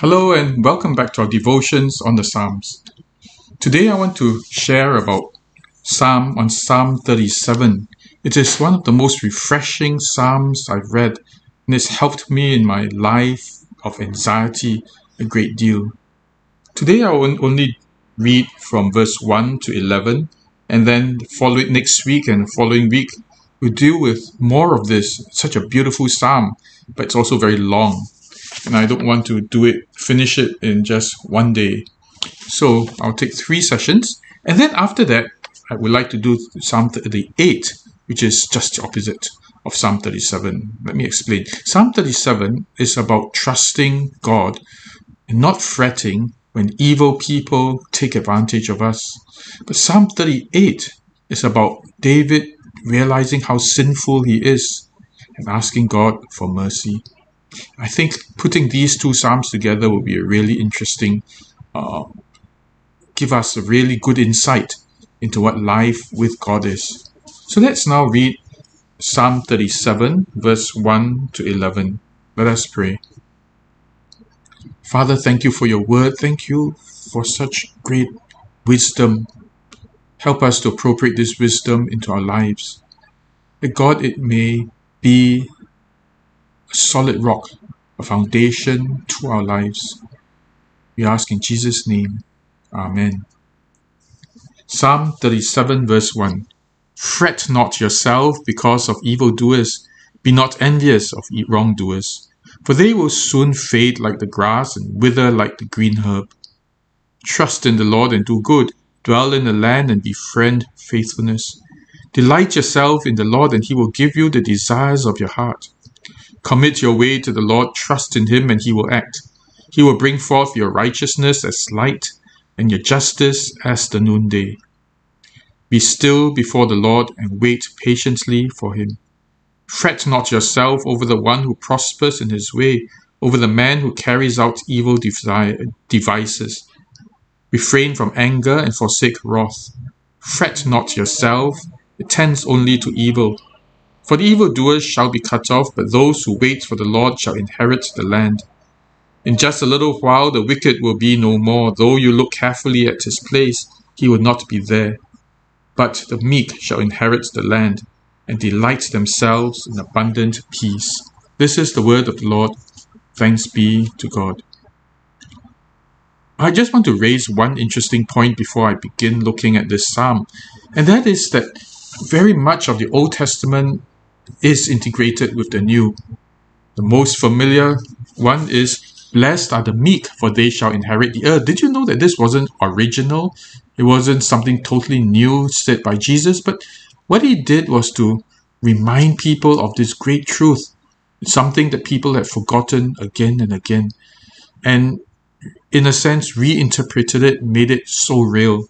Hello and welcome back to our devotions on the Psalms. Today I want to share about Psalm on Psalm 37. It is one of the most refreshing Psalms I've read and it's helped me in my life of anxiety a great deal. Today I will only read from verse 1 to 11 and then follow it next week and following week we'll deal with more of this. such a beautiful psalm, but it's also very long and I don't want to do it, finish it in just one day. So I'll take three sessions. And then after that, I would like to do Psalm 38, which is just the opposite of Psalm 37. Let me explain. Psalm 37 is about trusting God and not fretting when evil people take advantage of us. But Psalm 38 is about David realizing how sinful he is and asking God for mercy. I think putting these two psalms together will be a really interesting, uh, give us a really good insight into what life with God is. So let's now read Psalm 37, verse 1 to 11. Let us pray. Father, thank you for your word. Thank you for such great wisdom. Help us to appropriate this wisdom into our lives. That God, it may be a solid rock, a foundation to our lives. We ask in Jesus' name. Amen. Psalm 37, verse 1 Fret not yourself because of evildoers, be not envious of wrongdoers, for they will soon fade like the grass and wither like the green herb. Trust in the Lord and do good, dwell in the land and befriend faithfulness. Delight yourself in the Lord, and he will give you the desires of your heart. Commit your way to the Lord, trust in him, and he will act. He will bring forth your righteousness as light, and your justice as the noonday. Be still before the Lord, and wait patiently for him. Fret not yourself over the one who prospers in his way, over the man who carries out evil devices. Refrain from anger and forsake wrath. Fret not yourself, it tends only to evil. For the evildoers shall be cut off, but those who wait for the Lord shall inherit the land. In just a little while the wicked will be no more. Though you look carefully at his place, he will not be there. But the meek shall inherit the land, and delight themselves in abundant peace. This is the word of the Lord. Thanks be to God. I just want to raise one interesting point before I begin looking at this psalm, and that is that very much of the Old Testament is integrated with the new. The most familiar one is Blessed are the meek, for they shall inherit the earth. Did you know that this wasn't original? It wasn't something totally new said by Jesus, but what he did was to remind people of this great truth, something that people had forgotten again and again, and in a sense reinterpreted it, made it so real.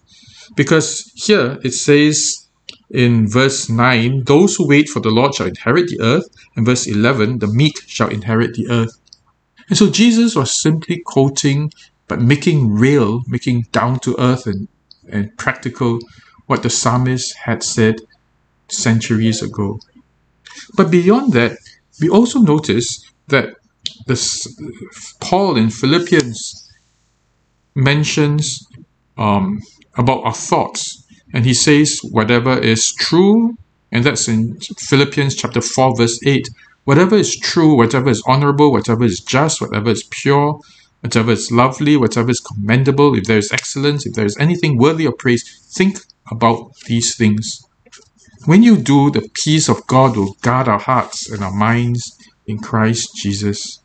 Because here it says in verse 9, those who wait for the Lord shall inherit the earth. In verse 11, the meek shall inherit the earth. And so Jesus was simply quoting, but making real, making down to earth and, and practical what the psalmist had said centuries ago. But beyond that, we also notice that this, Paul in Philippians mentions um, about our thoughts and he says, whatever is true, and that's in Philippians chapter 4, verse 8. Whatever is true, whatever is honorable, whatever is just, whatever is pure, whatever is lovely, whatever is commendable, if there is excellence, if there is anything worthy of praise, think about these things. When you do, the peace of God will guard our hearts and our minds in Christ Jesus.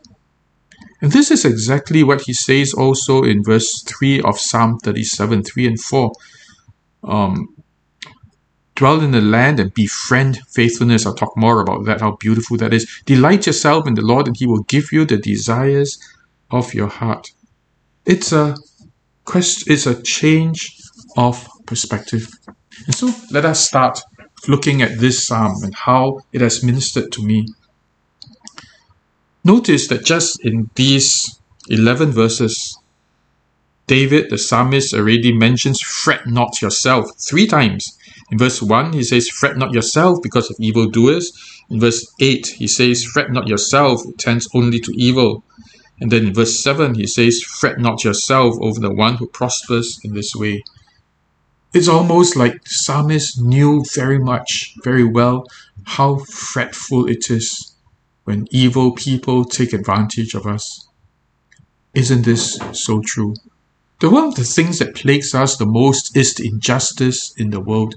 And this is exactly what he says also in verse 3 of Psalm 37, 3 and 4 um, dwell in the land and befriend faithfulness. I'll talk more about that, how beautiful that is. Delight yourself in the Lord, and He will give you the desires of your heart. It's a quest, it's a change of perspective. And so let us start looking at this psalm and how it has ministered to me. Notice that just in these 11 verses, David, the psalmist, already mentions, fret not yourself three times. In verse 1, he says, fret not yourself because of evildoers. In verse 8, he says, fret not yourself, it tends only to evil. And then in verse 7, he says, Fret not yourself over the one who prospers in this way. It's almost like the psalmist knew very much, very well, how fretful it is when evil people take advantage of us. Isn't this so true? The one of the things that plagues us the most is the injustice in the world,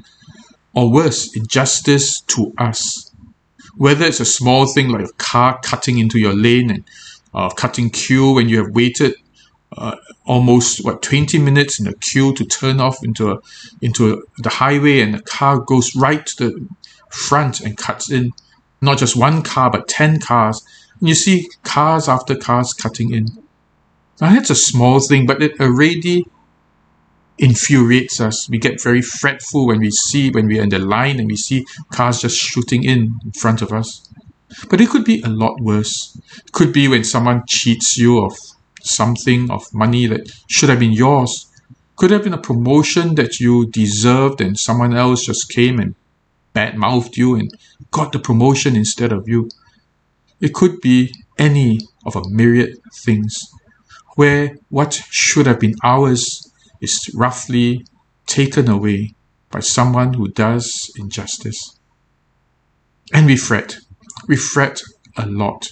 or worse, injustice to us. Whether it's a small thing like a car cutting into your lane and uh, cutting queue when you have waited uh, almost what 20 minutes in a queue to turn off into a, into a, the highway and the car goes right to the front and cuts in not just one car but 10 cars and you see cars after cars cutting in now that's a small thing, but it already infuriates us. We get very fretful when we see, when we're in the line and we see cars just shooting in in front of us. But it could be a lot worse. It could be when someone cheats you of something, of money that should have been yours. Could have been a promotion that you deserved and someone else just came and badmouthed you and got the promotion instead of you. It could be any of a myriad things where what should have been ours is roughly taken away by someone who does injustice. And we fret. We fret a lot.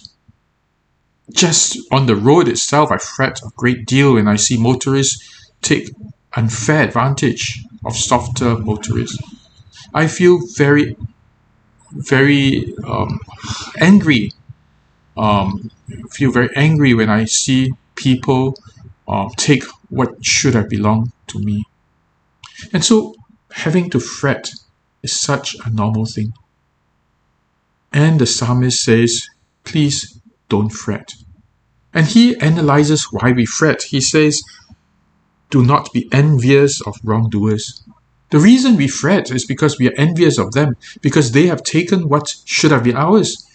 Just on the road itself, I fret a great deal when I see motorists take unfair advantage of softer motorists. I feel very, very um, angry. Um, feel very angry when I see people uh, take what should have belonged to me. And so having to fret is such a normal thing. And the psalmist says, please don't fret. And he analyzes why we fret. He says, do not be envious of wrongdoers. The reason we fret is because we are envious of them, because they have taken what should have been ours.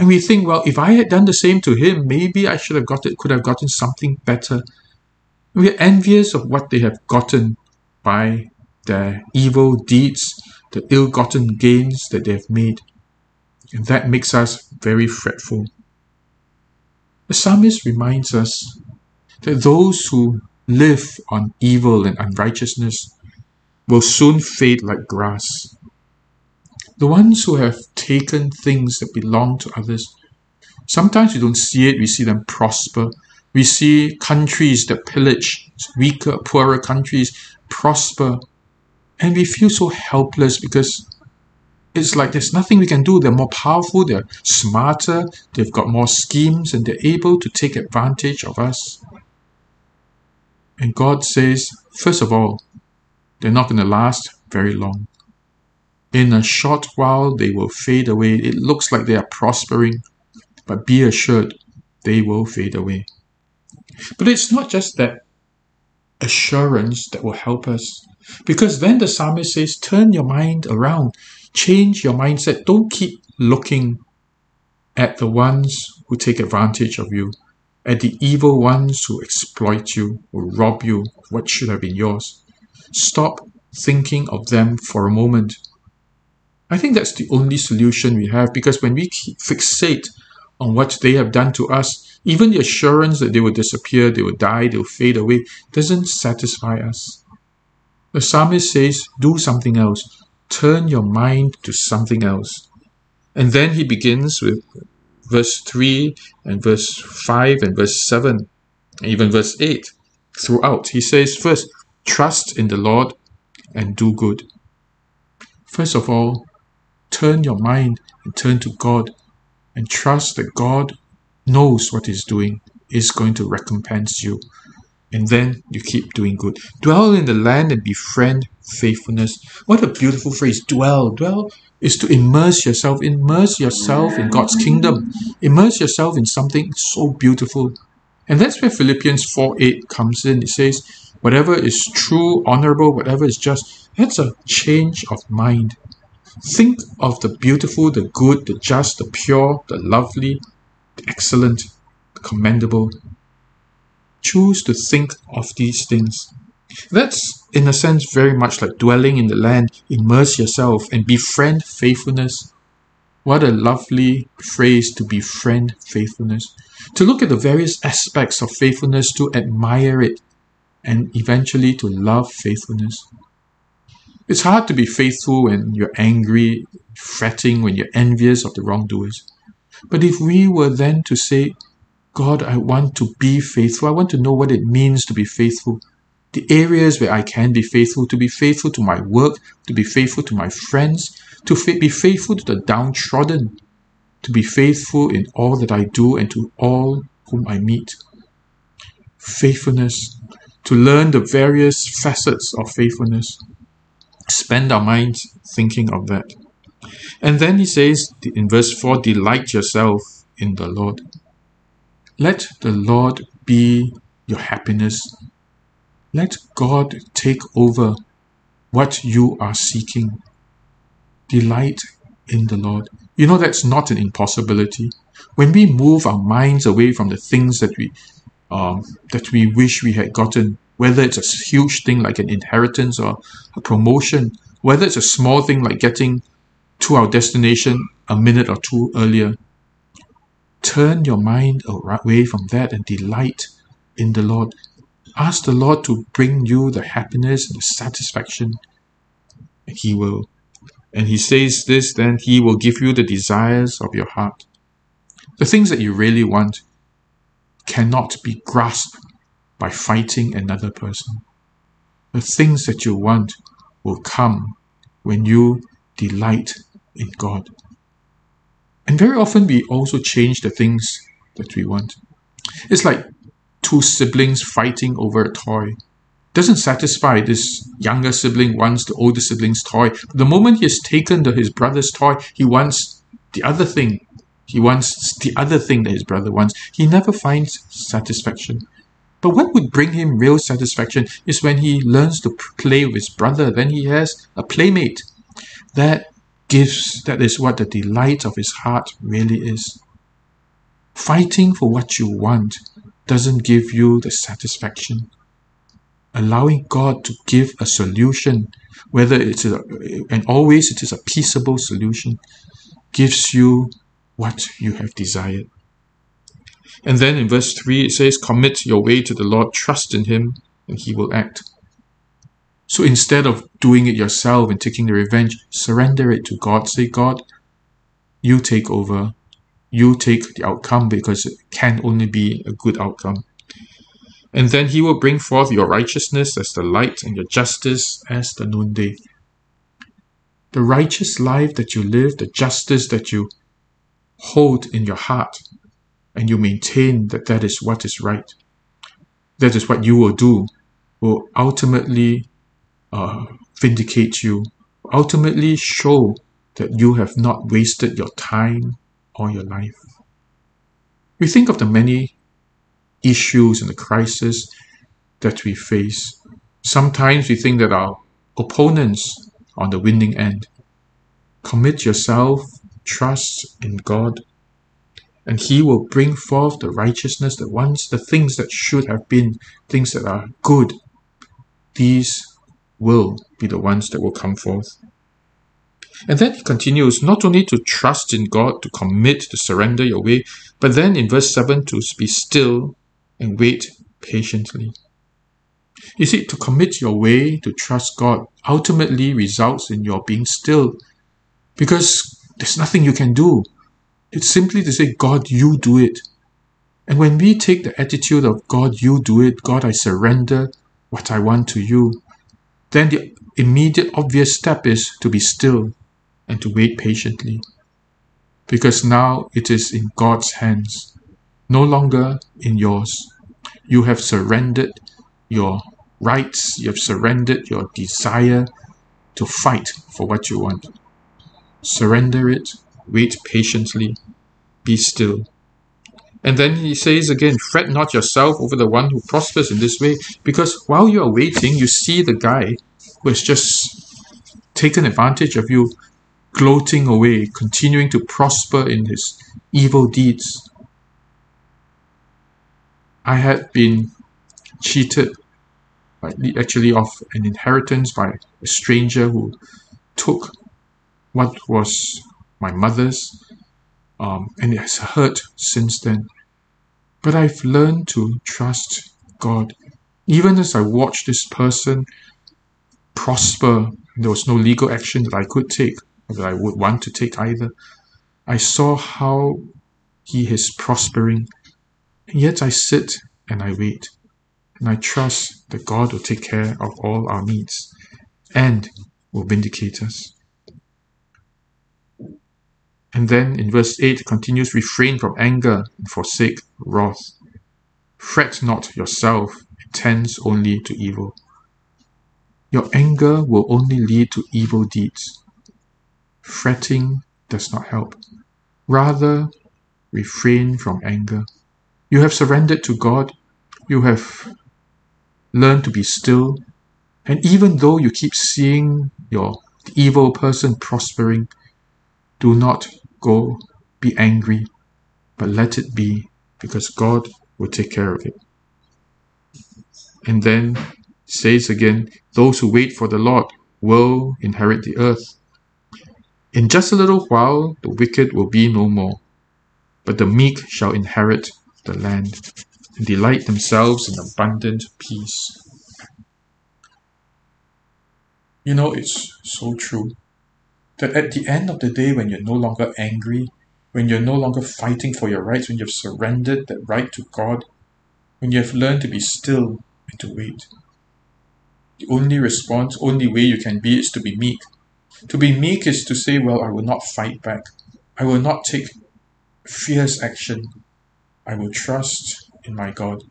And we think, well, if I had done the same to him, maybe I should have got it, could have gotten something better. We are envious of what they have gotten by their evil deeds, the ill-gotten gains that they have made. And that makes us very fretful. The psalmist reminds us that those who live on evil and unrighteousness will soon fade like grass. The ones who have taken things that belong to others, sometimes we don't see it, we see them prosper. We see countries that pillage weaker, poorer countries prosper. And we feel so helpless because it's like there's nothing we can do. They're more powerful, they're smarter, they've got more schemes, and they're able to take advantage of us. And God says, first of all, they're not going to last very long. In a short while, they will fade away. It looks like they are prospering, but be assured, they will fade away. But it's not just that assurance that will help us. Because then the psalmist says, turn your mind around, change your mindset. Don't keep looking at the ones who take advantage of you, at the evil ones who exploit you, who rob you of what should have been yours. Stop thinking of them for a moment I think that's the only solution we have because when we fixate on what they have done to us, even the assurance that they will disappear, they will die, they will fade away, doesn't satisfy us. The psalmist says, do something else. Turn your mind to something else. And then he begins with verse 3 and verse 5 and verse 7, and even verse 8 throughout. He says, first, trust in the Lord and do good. First of all, turn your mind and turn to God and trust that God knows what He's doing, is going to recompense you. And then you keep doing good. Dwell in the land and befriend faithfulness. What a beautiful phrase. Dwell. Dwell is to immerse yourself. Immerse yourself in God's kingdom. Immerse yourself in something so beautiful. And that's where Philippians 4 8 comes in. It says, whatever is true, honorable, whatever is just, that's a change of mind. Think of the beautiful, the good, the just, the pure, the lovely, the excellent, the commendable. Choose to think of these things. That's, in a sense, very much like dwelling in the land. Immerse yourself and befriend faithfulness. What a lovely phrase to befriend faithfulness. To look at the various aspects of faithfulness, to admire it, and eventually to love faithfulness. It's hard to be faithful when you're angry, fretting, when you're envious of the wrongdoers. But if we were then to say, God, I want to be faithful, I want to know what it means to be faithful, the areas where I can be faithful, to be faithful to my work, to be faithful to my friends, to be faithful to the downtrodden, to be faithful in all that I do and to all whom I meet. Faithfulness, to learn the various facets of faithfulness. Spend our minds thinking of that. And then he says in verse 4 Delight yourself in the Lord. Let the Lord be your happiness. Let God take over what you are seeking. Delight in the Lord. You know that's not an impossibility. When we move our minds away from the things that we um, that we wish we had gotten, whether it's a huge thing like an inheritance or a promotion, whether it's a small thing like getting to our destination a minute or two earlier. Turn your mind away from that and delight in the Lord. Ask the Lord to bring you the happiness and the satisfaction, and He will. And He says this, then He will give you the desires of your heart. The things that you really want cannot be grasped by fighting another person. The things that you want will come when you delight in God. And very often we also change the things that we want. It's like two siblings fighting over a toy. Doesn't satisfy this younger sibling wants the older sibling's toy. The moment he has taken the, his brother's toy, he wants the other thing. He wants the other thing that his brother wants. He never finds satisfaction. But what would bring him real satisfaction is when he learns to play with his brother. Then he has a playmate. That gives, that is what the delight of his heart really is. Fighting for what you want doesn't give you the satisfaction. Allowing God to give a solution, whether it's a, and always it is a peaceable solution, gives you what you have desired. And then in verse 3 it says, Commit your way to the Lord, trust in Him, and He will act. So instead of doing it yourself and taking the revenge, surrender it to God. Say, God, you take over. You take the outcome because it can only be a good outcome. And then he will bring forth your righteousness as the light and your justice as the noonday. The righteous life that you live, the justice that you hold in your heart, and you maintain that that is what is right, that is what you will do, will ultimately uh, vindicate you, ultimately show that you have not wasted your time or your life. We think of the many issues and the crisis that we face. Sometimes we think that our opponents are on the winning end. Commit yourself, trust in God, and He will bring forth the righteousness that wants the things that should have been, things that are good. These will be the ones that will come forth. And then he continues not only to trust in God, to commit, to surrender your way, but then in verse 7 to be still and wait patiently. You see, to commit your way, to trust God, ultimately results in your being still because there's nothing you can do. It's simply to say, God, you do it. And when we take the attitude of God, you do it, God, I surrender what I want to you, then the immediate obvious step is to be still and to wait patiently. Because now it is in God's hands, no longer in yours. You have surrendered your rights, you have surrendered your desire to fight for what you want. Surrender it, wait patiently, be still. And then he says again, fret not yourself over the one who prospers in this way, because while you are waiting, you see the guy who has just taken advantage of you, gloating away, continuing to prosper in his evil deeds. I had been cheated, actually, of an inheritance by a stranger who took what was my mother's, um, and it has hurt since then. But I've learned to trust God. Even as I watched this person prosper, there was no legal action that I could take, or that I would want to take either. I saw how he is prospering, and yet I sit and I wait, and I trust that God will take care of all our needs and will vindicate us. And then in verse 8 it continues refrain from anger and forsake wrath. Fret not yourself, it tends only to evil. Your anger will only lead to evil deeds. Fretting does not help. Rather, refrain from anger. You have surrendered to God. You have learned to be still. And even though you keep seeing your evil person prospering, do not go be angry, but let it be because God will take care of it. And then says again, those who wait for the Lord will inherit the earth. In just a little while, the wicked will be no more, but the meek shall inherit the land and delight themselves in abundant peace. You know, it's so true that at the end of the day, when you're no longer angry, when you're no longer fighting for your rights, when you've surrendered that right to God, when you have learned to be still and to wait, the only response, only way you can be is to be meek. To be meek is to say, Well, I will not fight back. I will not take fierce action. I will trust in my God,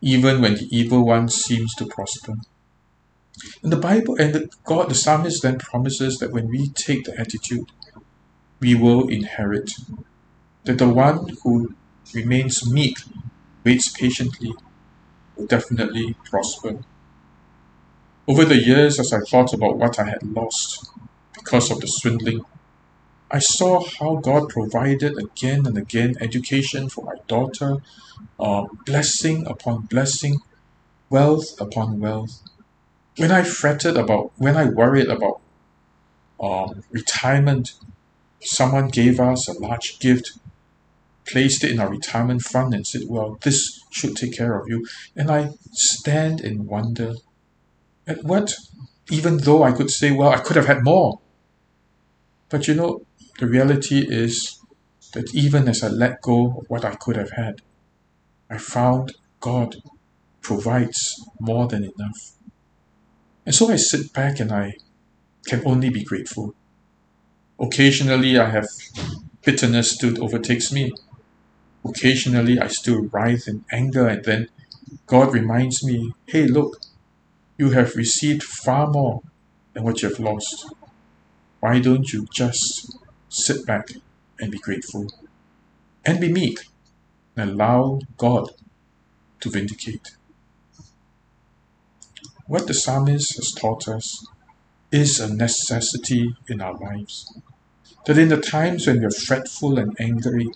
even when the evil one seems to prosper. And the Bible and the God, the psalmist then promises that when we take the attitude, we will inherit. That the one who remains meek, waits patiently, will definitely prosper. Over the years, as I thought about what I had lost because of the swindling, I saw how God provided again and again education for my daughter, uh, blessing upon blessing, wealth upon wealth. When I fretted about, when I worried about um, retirement, someone gave us a large gift, placed it in our retirement fund, and said, Well, this should take care of you. And I stand in wonder at what, even though I could say, well, I could have had more. But you know, the reality is that even as I let go of what I could have had, I found God provides more than enough. And so I sit back and I can only be grateful. Occasionally I have bitterness that overtakes me. Occasionally I still writhe in anger and then God reminds me, hey look, you have received far more than what you have lost. Why don't you just sit back and be grateful? And be meek and allow God to vindicate. What the psalmist has taught us is a necessity in our lives. That in the times when we are fretful and angry,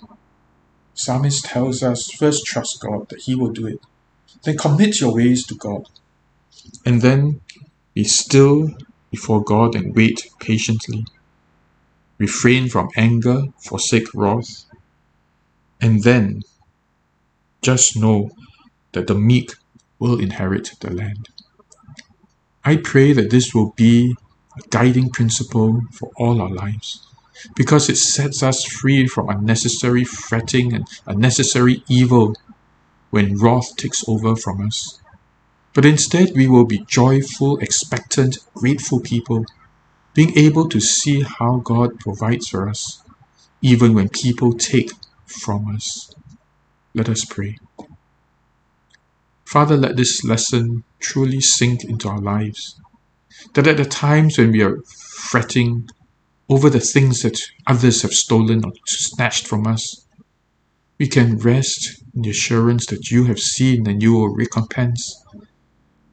psalmist tells us first trust God that He will do it. Then commit your ways to God and then be still before God and wait patiently. Refrain from anger, forsake wrath, and then just know that the meek will inherit the land. I pray that this will be a guiding principle for all our lives because it sets us free from unnecessary fretting and unnecessary evil when wrath takes over from us. But instead, we will be joyful, expectant, grateful people, being able to see how God provides for us, even when people take from us. Let us pray. Father, let this lesson truly sink into our lives. That at the times when we are fretting over the things that others have stolen or snatched from us, we can rest in the assurance that you have seen and you will recompense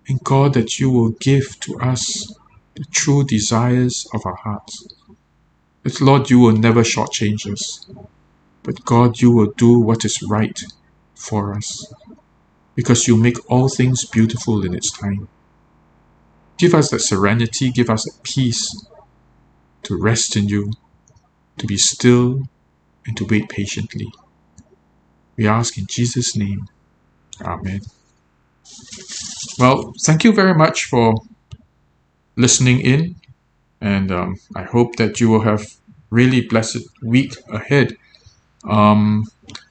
and God, that you will give to us the true desires of our hearts. That, Lord, you will never shortchange us, but God, you will do what is right for us, because you make all things beautiful in its time. Give us that serenity, give us that peace to rest in you, to be still and to wait patiently. We ask in Jesus' name. Amen. Well, thank you very much for listening in, and um, I hope that you will have really blessed week ahead. Um,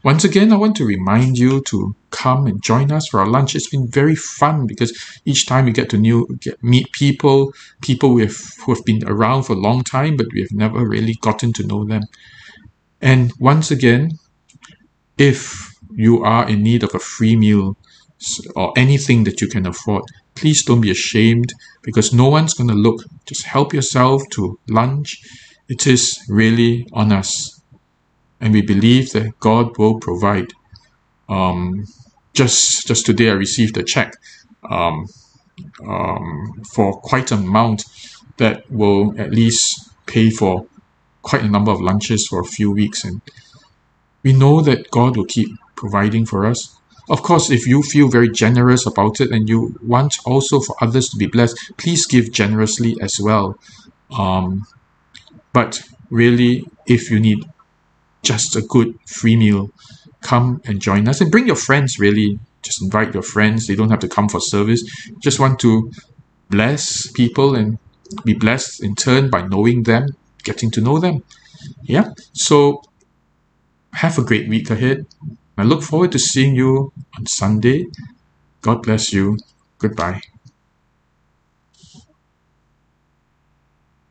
once again, I want to remind you to come and join us for our lunch. It's been very fun because each time we get to new get, meet people, people with, who have been around for a long time, but we have never really gotten to know them. And once again, if you are in need of a free meal or anything that you can afford, please don't be ashamed because no one's going to look. Just help yourself to lunch. It is really on us and we believe that God will provide. Um, just just today, I received a check um, um, for quite an amount that will at least pay for quite a number of lunches for a few weeks, and we know that God will keep providing for us. Of course, if you feel very generous about it and you want also for others to be blessed, please give generously as well. Um, but really, if you need just a good free meal, come and join us and bring your friends really. Just invite your friends. They don't have to come for service. Just want to bless people and be blessed in turn by knowing them, getting to know them. Yeah. So have a great week ahead. I look forward to seeing you on Sunday. God bless you. Goodbye.